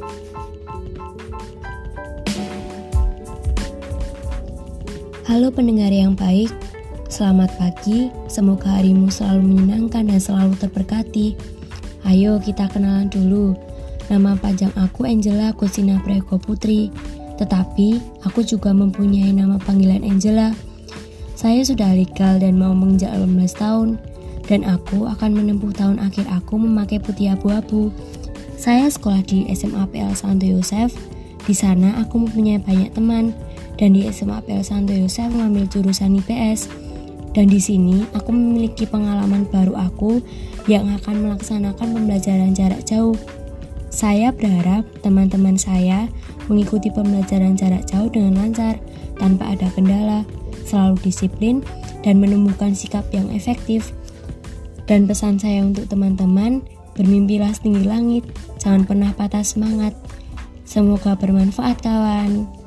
Halo pendengar yang baik, selamat pagi. Semoga harimu selalu menyenangkan dan selalu terberkati. Ayo kita kenalan dulu. Nama panjang aku Angela Kusina Preko Putri. Tetapi aku juga mempunyai nama panggilan Angela. Saya sudah legal dan mau menginjak 18 tahun dan aku akan menempuh tahun akhir aku memakai putih abu-abu saya sekolah di SMA PL Santo Yosef. Di sana aku mempunyai banyak teman dan di SMA PL Santo Yosef mengambil jurusan IPS. Dan di sini aku memiliki pengalaman baru aku yang akan melaksanakan pembelajaran jarak jauh. Saya berharap teman-teman saya mengikuti pembelajaran jarak jauh dengan lancar, tanpa ada kendala, selalu disiplin, dan menemukan sikap yang efektif. Dan pesan saya untuk teman-teman, bermimpilah setinggi langit, jangan pernah patah semangat. Semoga bermanfaat kawan.